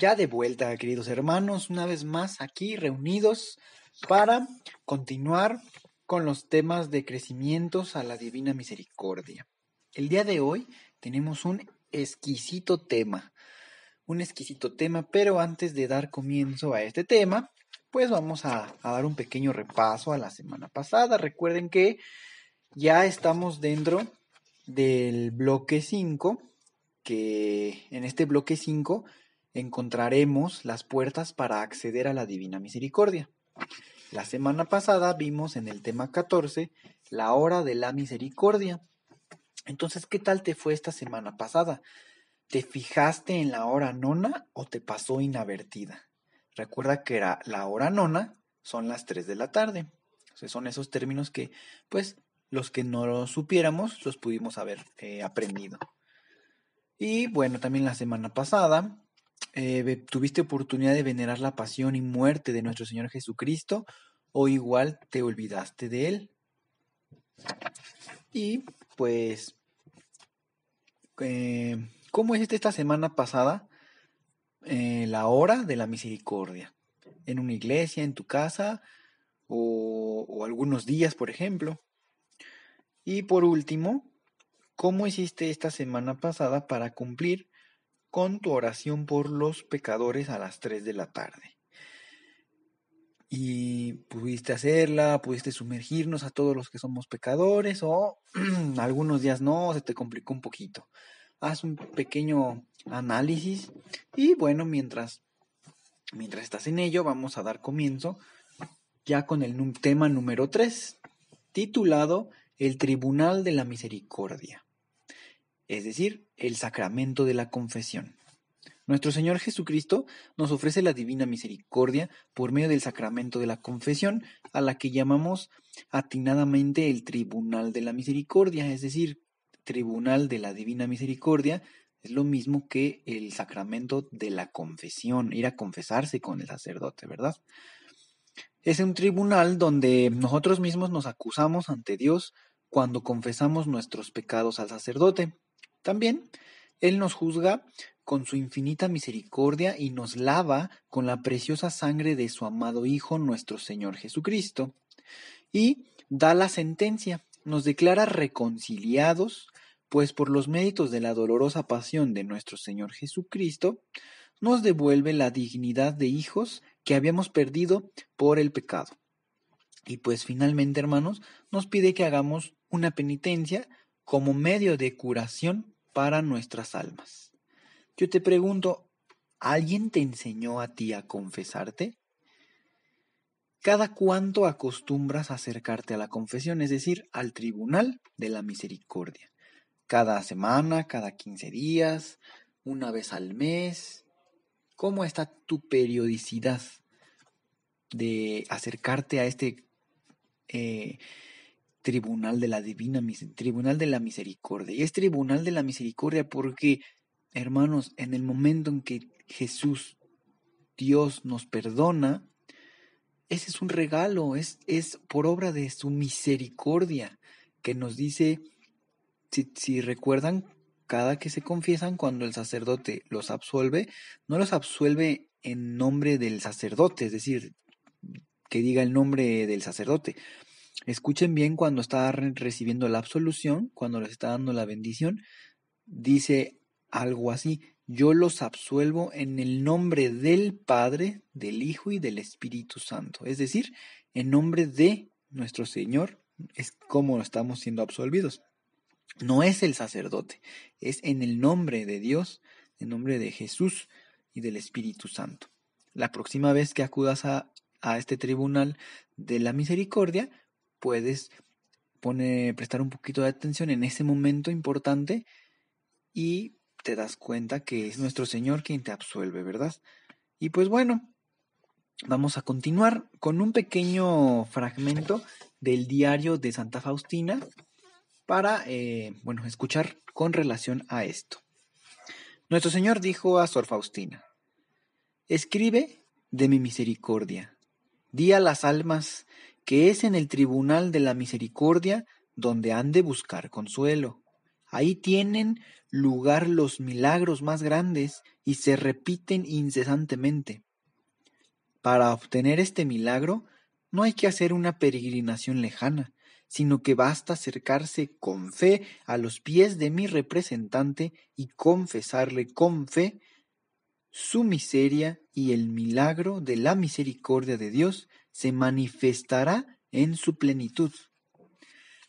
Ya de vuelta, queridos hermanos, una vez más aquí reunidos para continuar con los temas de crecimientos a la Divina Misericordia. El día de hoy tenemos un exquisito tema, un exquisito tema, pero antes de dar comienzo a este tema, pues vamos a, dar un pequeño repaso a la semana pasada. Recuerden que ya estamos dentro del bloque 5, que en este bloque 5 encontraremos las puertas para acceder a la Divina Misericordia. La semana pasada vimos en el tema 14 la hora de la misericordia. Entonces, ¿qué tal te fue esta semana pasada? ¿Te fijaste en la hora nona o te pasó inadvertida? Recuerda que era la hora nona son las 3 de la tarde. son esos términos que, pues, los que no lo supiéramos, los pudimos haber eh, aprendido. Y bueno, también la semana pasada eh, tuviste oportunidad de venerar la pasión y muerte de nuestro Señor Jesucristo o igual te olvidaste de Él. Y pues, eh, ¿cómo es esta semana pasada? la hora de la misericordia. En una iglesia, en tu casa o algunos días, por ejemplo. Y por último, ¿cómo hiciste esta semana pasada para cumplir con tu oración por los pecadores a las 3 de la tarde? Y pudiste hacerla, pudiste sumergirnos a todos los que somos pecadores o algunos días no, se te complicó un poquito. Haz un pequeño análisis y bueno, mientras, mientras estás en ello, vamos a dar comienzo ya con el tema número 3, titulado el Tribunal de la Misericordia, es decir, el sacramento de la confesión. Nuestro Señor Jesucristo nos ofrece la divina misericordia por medio del sacramento de la confesión, a la que llamamos atinadamente el Tribunal de la Misericordia, es decir, Tribunal de la Divina Misericordia, es lo mismo que el sacramento de la confesión, ir a confesarse con el sacerdote, ¿verdad? Es un tribunal donde nosotros mismos nos acusamos ante Dios cuando confesamos nuestros pecados al sacerdote. También Él nos juzga con su infinita misericordia y nos lava con la preciosa sangre de su amado Hijo nuestro Señor Jesucristo. Y da la sentencia, nos declara reconciliados, pues por los méritos de la dolorosa pasión de nuestro Señor Jesucristo, nos devuelve la dignidad de hijos que habíamos perdido por el pecado. Y pues finalmente, hermanos, nos pide que hagamos una penitencia como medio de curación para nuestras almas. Yo te pregunto, ¿alguien te enseñó a ti a confesarte? ¿Cada cuánto acostumbras a acercarte a la confesión, es decir, al tribunal de la misericordia? ¿Cada semana, cada 15 días, una vez al mes? ¿Cómo está tu periodicidad de acercarte a este eh, tribunal de la divina tribunal de la misericordia. Y es tribunal de la misericordia porque, hermanos, en el momento en que Jesús, Dios, nos perdona, ese es un regalo, es, es por obra de su misericordia que nos dice, si, si recuerdan, cada que se confiesan, cuando el sacerdote los absuelve, no los absuelve en nombre del sacerdote, es decir, que diga el nombre del sacerdote, Escuchen bien cuando está recibiendo la absolución, cuando les está dando la bendición, dice algo así, yo los absuelvo en el nombre del Padre, del Hijo y del Espíritu Santo. Es decir, en nombre de nuestro Señor es como estamos siendo absolvidos. No es el sacerdote, es en el nombre de Dios, en nombre de Jesús y del Espíritu Santo. La próxima vez que acudas a, a este tribunal de la misericordia, puedes prestar un poquito de atención en ese momento importante y te das cuenta que es nuestro Señor quien te absuelve, ¿verdad? Y pues bueno, vamos a continuar con un pequeño fragmento del diario de Santa Faustina para, eh, bueno, escuchar con relación a esto. Nuestro Señor dijo a Sor Faustina, Escribe de mi misericordia, di a las almas que es en el tribunal de la misericordia donde han de buscar consuelo. Ahí tienen lugar los milagros más grandes y se repiten incesantemente. Para obtener este milagro no hay que hacer una peregrinación lejana, sino que basta acercarse con fe a los pies de mi representante y confesarle con fe su miseria y el milagro de la misericordia de Dios se manifestará en su plenitud.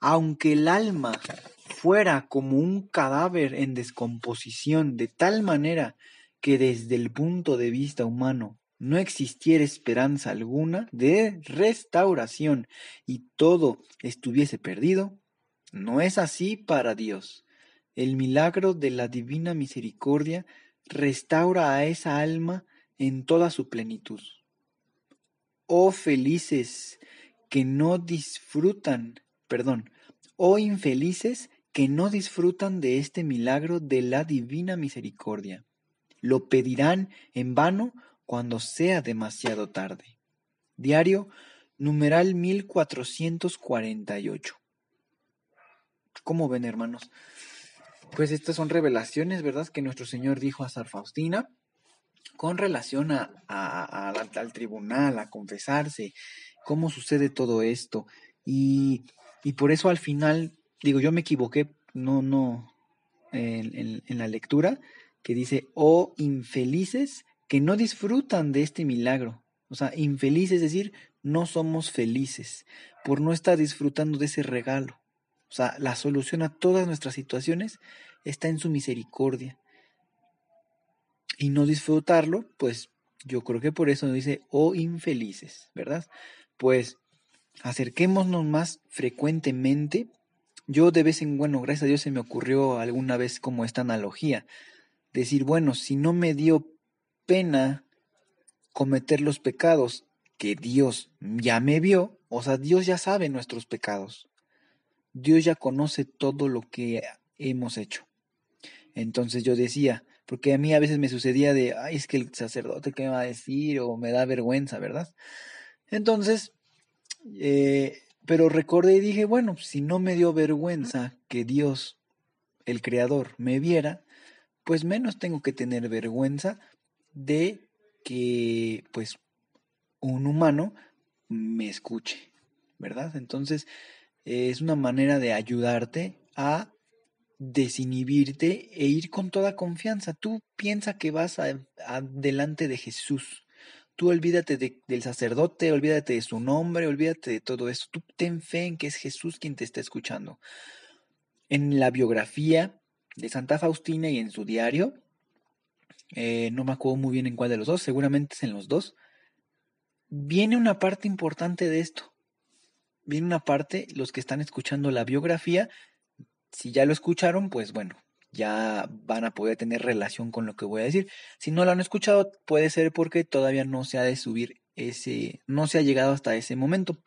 Aunque el alma fuera como un cadáver en descomposición de tal manera que desde el punto de vista humano no existiera esperanza alguna de restauración y todo estuviese perdido, no es así para Dios. El milagro de la divina misericordia restaura a esa alma en toda su plenitud. Oh felices que no disfrutan, perdón, oh infelices que no disfrutan de este milagro de la divina misericordia. Lo pedirán en vano cuando sea demasiado tarde. Diario numeral 1448. ¿Cómo ven, hermanos? Pues estas son revelaciones, ¿verdad? Que nuestro Señor dijo a Sar Faustina con relación a, al tribunal, a confesarse, cómo sucede todo esto. Y, por eso al final, digo, yo me equivoqué, no, no, en, en la lectura, que dice, oh infelices que no disfrutan de este milagro. O sea, infelices, es decir, no somos felices por no estar disfrutando de ese regalo. O sea, la solución a todas nuestras situaciones está en su misericordia. Y no disfrutarlo, pues yo creo que por eso nos dice, oh infelices, ¿verdad? Pues acerquémonos más frecuentemente. Yo de vez en bueno, gracias a Dios se me ocurrió alguna vez como esta analogía. Decir, bueno, si no me dio pena cometer los pecados que Dios ya me vio, o sea, Dios ya sabe nuestros pecados. Dios ya conoce todo lo que hemos hecho. Entonces yo decía, porque a mí a veces me sucedía de, ay, es que el sacerdote, ¿qué me va a decir? O me da vergüenza, ¿verdad? Entonces, eh, pero recordé y dije, bueno, si no me dio vergüenza que Dios, el Creador, me viera, pues menos tengo que tener vergüenza de que pues un humano me escuche, ¿verdad? Entonces es una manera de ayudarte a desinhibirte e ir con toda confianza. Tú piensa que vas adelante de Jesús. Tú olvídate del sacerdote, olvídate de su nombre, olvídate de todo eso. Tú ten fe en que es Jesús quien te está escuchando. En la biografía de Santa Faustina y en su diario, eh, no me acuerdo muy bien en cuál de los dos, seguramente es en los dos, viene una parte importante de esto. Viene una parte, los que están escuchando la biografía, si ya lo escucharon, pues bueno, ya van a poder tener relación con lo que voy a decir. Si no lo han escuchado, puede ser porque todavía no se ha de subir ese, no se ha llegado hasta ese momento.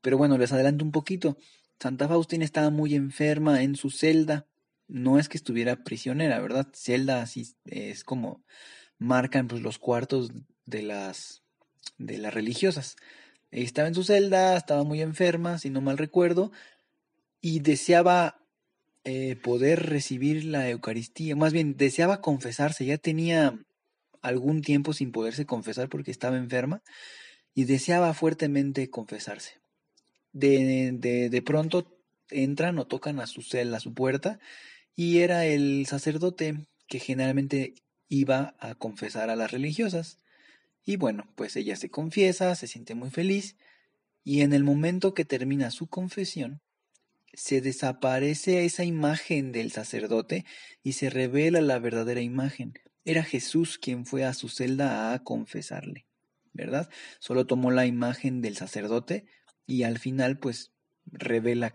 Pero bueno, les adelanto un poquito. Santa Faustina estaba muy enferma en su celda no es que estuviera prisionera, ¿verdad? Celda así es como marcan pues los cuartos de las de las religiosas. Estaba en su celda, estaba muy enferma, si no mal recuerdo, y deseaba eh, poder recibir la Eucaristía, más bien deseaba confesarse, ya tenía algún tiempo sin poderse confesar porque estaba enferma y deseaba fuertemente confesarse. De, de, de pronto entran o tocan a su celda, a su puerta, y era el sacerdote que generalmente iba a confesar a las religiosas. Y bueno, pues ella se confiesa, se siente muy feliz, y en el momento que termina su confesión, se desaparece esa imagen del sacerdote y se revela la verdadera imagen. Era Jesús quien fue a su celda a confesarle, ¿verdad? Solo tomó la imagen del sacerdote y al final pues revela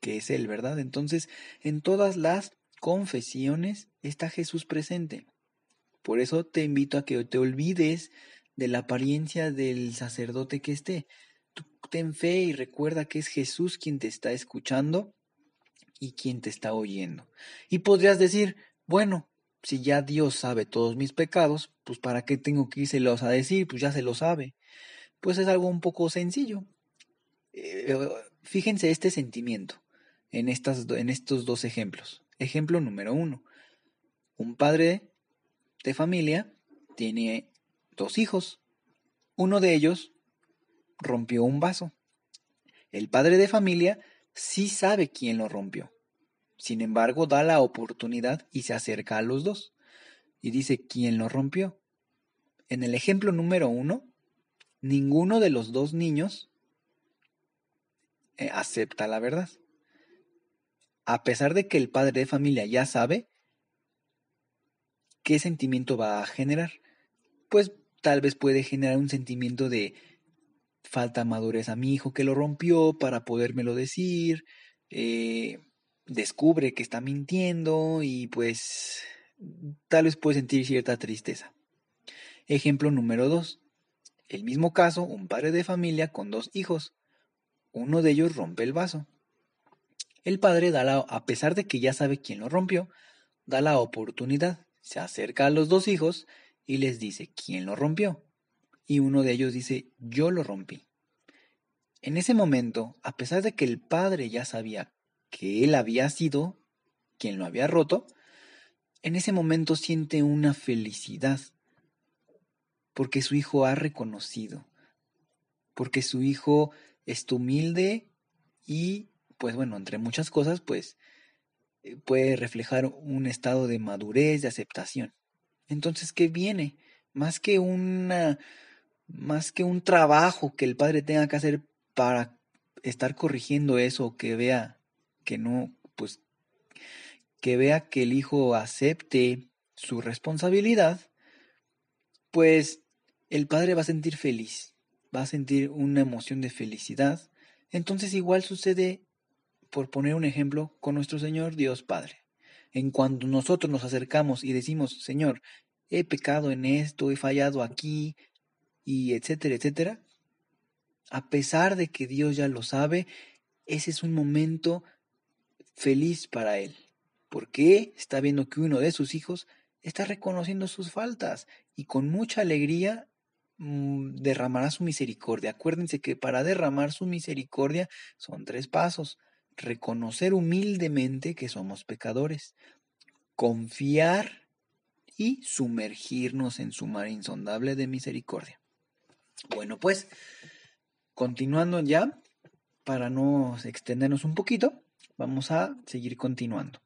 que es Él, ¿verdad? Entonces, en todas las confesiones está Jesús presente. Por eso te invito a que te olvides de la apariencia del sacerdote que esté. Tú ten fe y recuerda que es Jesús quien te está escuchando y quien te está oyendo. Y podrías decir, bueno, si ya Dios sabe todos mis pecados, pues ¿para qué tengo que írselos a decir? Pues ya se lo sabe. Pues es algo un poco sencillo. Eh, fíjense este sentimiento en, estas, en estos dos ejemplos. Ejemplo número uno. Un padre de familia tiene dos hijos. Uno de ellos rompió un vaso. El padre de familia sí sabe quién lo rompió. Sin embargo, da la oportunidad y se acerca a los dos y dice quién lo rompió. En el ejemplo número uno, ninguno de los dos niños eh, acepta la verdad. A pesar de que el padre de familia ya sabe qué sentimiento va a generar, pues tal vez puede generar un sentimiento de falta madurez a mi hijo que lo rompió para podérmelo decir, eh, descubre que está mintiendo y pues tal vez puede sentir cierta tristeza. Ejemplo número 2. El mismo caso, un padre de familia con dos hijos. Uno de ellos rompe el vaso. El padre da la, a pesar de que ya sabe quién lo rompió, da la oportunidad, se acerca a los dos hijos y les dice quién lo rompió. Y uno de ellos dice, yo lo rompí. En ese momento, a pesar de que el padre ya sabía que él había sido quien lo había roto, en ese momento siente una felicidad, porque su hijo ha reconocido, porque su hijo es humilde y, pues bueno, entre muchas cosas, pues eh, puede reflejar un estado de madurez, de aceptación. Entonces, ¿qué viene? Más que una, más que un trabajo que el padre tenga que hacer para estar corrigiendo eso, que vea que no, pues, que vea que el hijo acepte su responsabilidad, pues el padre va a sentir feliz, va a sentir una emoción de felicidad. Entonces igual sucede, por poner un ejemplo, con nuestro Señor Dios Padre. En cuanto nosotros nos acercamos y decimos, Señor, he pecado en esto, he fallado aquí, y etcétera, etcétera, a pesar de que Dios ya lo sabe, ese es un momento feliz para él, porque está viendo que uno de sus hijos está reconociendo sus faltas y con mucha alegría mm, derramará su misericordia. Acuérdense que para derramar su misericordia son tres pasos. Reconocer humildemente que somos pecadores, confiar y sumergirnos en su mar insondable de misericordia. Bueno, pues, continuando ya, para no extendernos un poquito, Vamos a seguir continuando.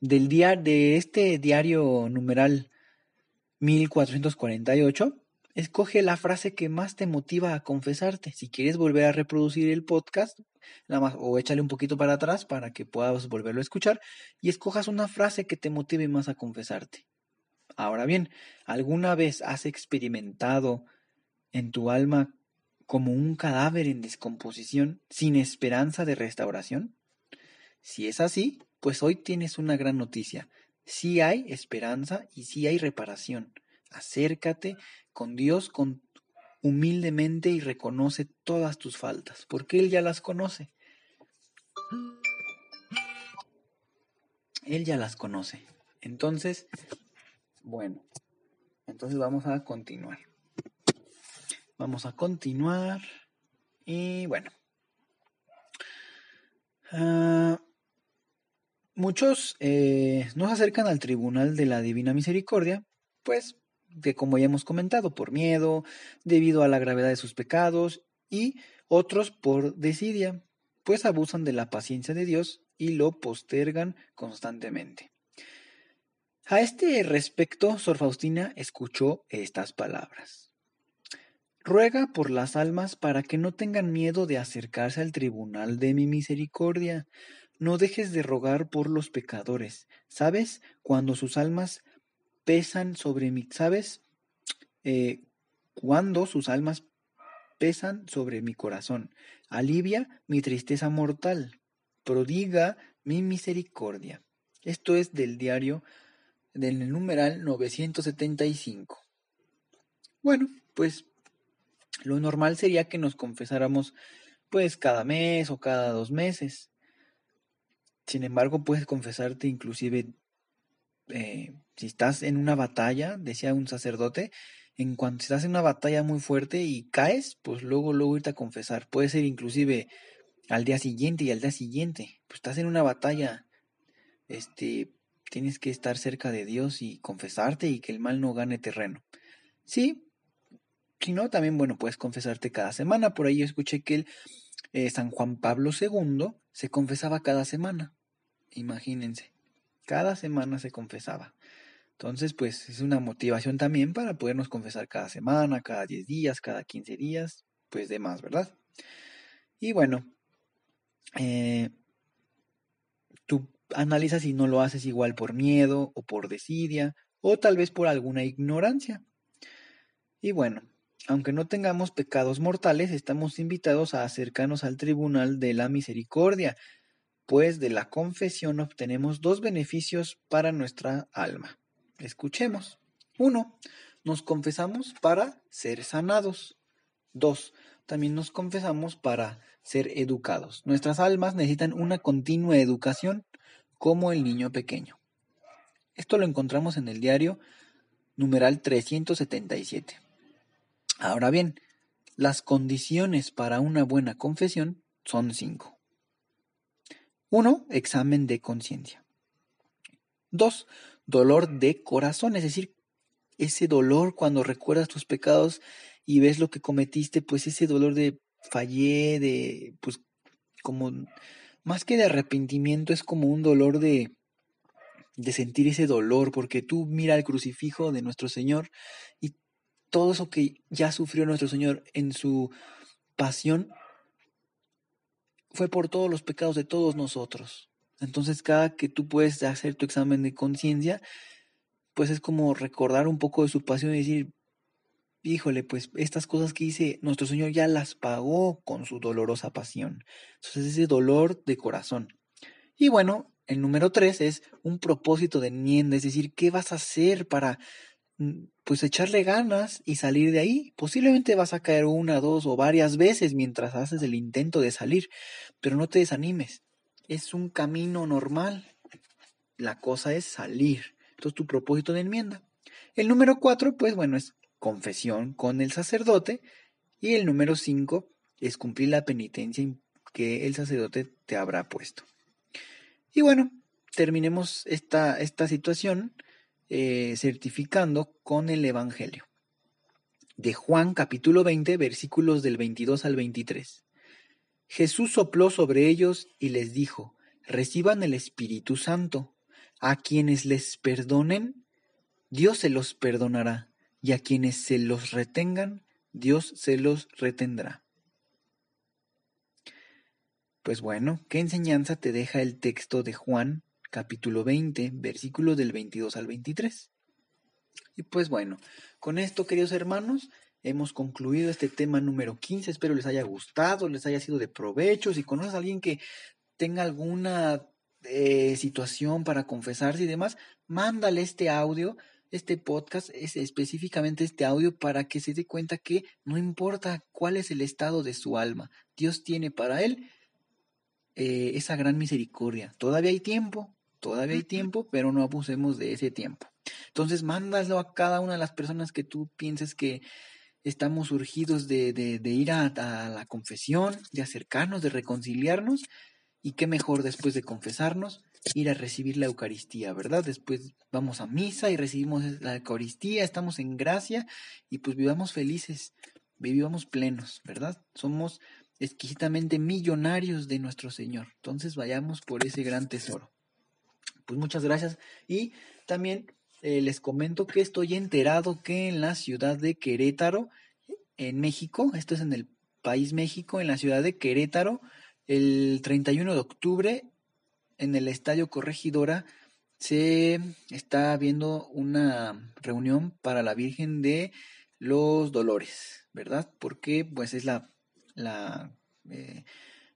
Del día, de este diario numeral 1448, escoge la frase que más te motiva a confesarte. Si quieres volver a reproducir el podcast, o échale un poquito para atrás para que puedas volverlo a escuchar y escojas una frase que te motive más a confesarte. Ahora bien, ¿alguna vez has experimentado en tu alma como un cadáver en descomposición sin esperanza de restauración? Si es así, pues hoy tienes una gran noticia. Sí hay esperanza y sí hay reparación. Acércate con Dios con humildemente y reconoce todas tus faltas, porque Él ya las conoce. Él ya las conoce. Entonces, bueno, entonces vamos a continuar. Vamos a continuar. Y bueno. Ah, muchos eh, nos acercan al Tribunal de la Divina Misericordia, pues, de como ya hemos comentado, por miedo, debido a la gravedad de sus pecados, y otros por desidia, pues abusan de la paciencia de Dios y lo postergan constantemente. A este respecto, Sor Faustina escuchó estas palabras. Ruega por las almas para que no tengan miedo de acercarse al tribunal de mi misericordia. No dejes de rogar por los pecadores. ¿Sabes? Cuando sus almas pesan sobre mi... ¿Sabes? Eh, cuando sus almas pesan sobre mi corazón. Alivia mi tristeza mortal. Prodiga mi misericordia. Esto es del diario del numeral 975. Bueno, pues lo normal sería que nos confesáramos pues cada mes o cada dos meses. Sin embargo, puedes confesarte inclusive eh, si estás en una batalla, decía un sacerdote, en cuanto estás en una batalla muy fuerte y caes, pues luego, luego irte a confesar. Puede ser inclusive al día siguiente y al día siguiente. Pues estás en una batalla, este, tienes que estar cerca de Dios y confesarte y que el mal no gane terreno. Sí, si no, también, bueno, puedes confesarte cada semana. Por ahí yo escuché que el, eh, San Juan Pablo II se confesaba cada semana. Imagínense, cada semana se confesaba. Entonces, pues es una motivación también para podernos confesar cada semana, cada 10 días, cada 15 días, pues demás, ¿verdad? Y bueno, eh, tú analizas si no lo haces igual por miedo o por desidia o tal vez por alguna ignorancia. Y bueno, aunque no tengamos pecados mortales, estamos invitados a acercarnos al tribunal de la misericordia, pues de la confesión obtenemos dos beneficios para nuestra alma. Escuchemos. Uno, nos confesamos para ser sanados. Dos, también nos confesamos para ser educados. Nuestras almas necesitan una continua educación como el niño pequeño. Esto lo encontramos en el diario numeral 377. Ahora bien, las condiciones para una buena confesión son cinco. Uno, examen de conciencia. Dos, dolor de corazón, es decir, ese dolor cuando recuerdas tus pecados y ves lo que cometiste, pues ese dolor de fallé, de, pues como, más que de arrepentimiento, es como un dolor de, de sentir ese dolor, porque tú mira el crucifijo de nuestro Señor y todo eso que ya sufrió nuestro Señor en su pasión fue por todos los pecados de todos nosotros. Entonces, cada que tú puedes hacer tu examen de conciencia, pues es como recordar un poco de su pasión y decir, híjole, pues estas cosas que hice, nuestro Señor ya las pagó con su dolorosa pasión. Entonces, ese dolor de corazón. Y bueno, el número tres es un propósito de enmienda, es decir, ¿qué vas a hacer para Mm, pues echarle ganas y salir de ahí. Posiblemente vas a caer una, dos o varias veces mientras haces el intento de salir, pero no te desanimes. Es un camino normal. La cosa es salir. Entonces tu propósito de enmienda. El número cuatro, pues bueno, es confesión con el sacerdote. Y el número cinco es cumplir la penitencia que el sacerdote te habrá puesto. Y bueno, terminemos esta, esta situación eh, certificando con el Evangelio. De Juan capítulo 20 versículos del 22 al 23. Jesús sopló sobre ellos y les dijo, reciban el Espíritu Santo. A quienes les perdonen, Dios se los perdonará, y a quienes se los retengan, Dios se los retendrá. Pues bueno, ¿qué enseñanza te deja el texto de Juan capítulo 20, versículos del 22 al 23. Y pues bueno, con esto, queridos hermanos, hemos concluido este tema número 15. Espero les haya gustado, les haya sido de provecho. Si conoces a alguien que tenga alguna eh, situación para confesarse y demás, mándale este audio, este podcast, es específicamente este audio para que se dé cuenta que no importa cuál es el estado de su alma, Dios tiene para él eh, esa gran misericordia. Todavía hay tiempo, Todavía hay tiempo, pero no abusemos de ese tiempo. Entonces, mándalo a cada una de las personas que tú pienses que estamos urgidos de, de, ir a, a, la confesión, de acercarnos, de reconciliarnos. Y qué mejor después de confesarnos, ir a recibir la Eucaristía, ¿verdad? Después vamos a misa y recibimos la Eucaristía, estamos en gracia y pues vivamos felices, vivamos plenos, ¿verdad? Somos exquisitamente millonarios de nuestro Señor. Entonces vayamos por ese gran tesoro. Pues muchas gracias. Y también eh, les comento que estoy enterado que en la ciudad de Querétaro, en México, esto es en el país México, en la ciudad de Querétaro, el 31 de octubre, en el Estadio Corregidora, se está viendo una reunión para la Virgen de los Dolores, ¿verdad? Porque pues es la, la eh,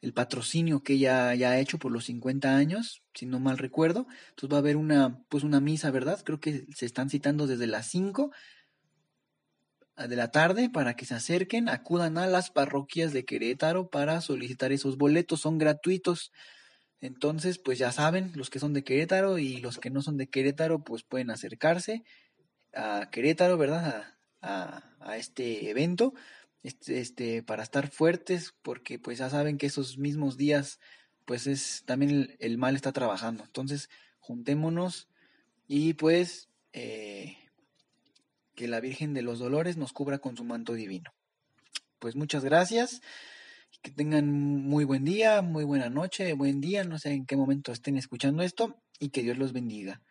el patrocinio que ella ya ha hecho por los 50 años, si no mal recuerdo. Entonces va a haber una, pues una misa, ¿verdad? Creo que se están citando desde las 5 de la tarde para que se acerquen, acudan a las parroquias de Querétaro para solicitar esos boletos, son gratuitos. Entonces, pues ya saben, los que son de Querétaro y los que no son de Querétaro, pues pueden acercarse a Querétaro, ¿verdad? A, a, este evento, este, este, para estar fuertes, porque pues ya saben que esos mismos días, pues es también el, mal está trabajando. Entonces, juntémonos y pues eh, que la Virgen de los Dolores nos cubra con su manto divino. Pues muchas gracias. Que tengan muy buen día, muy buena noche, buen día, no sé en qué momento estén escuchando esto y que Dios los bendiga.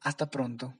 Hasta pronto.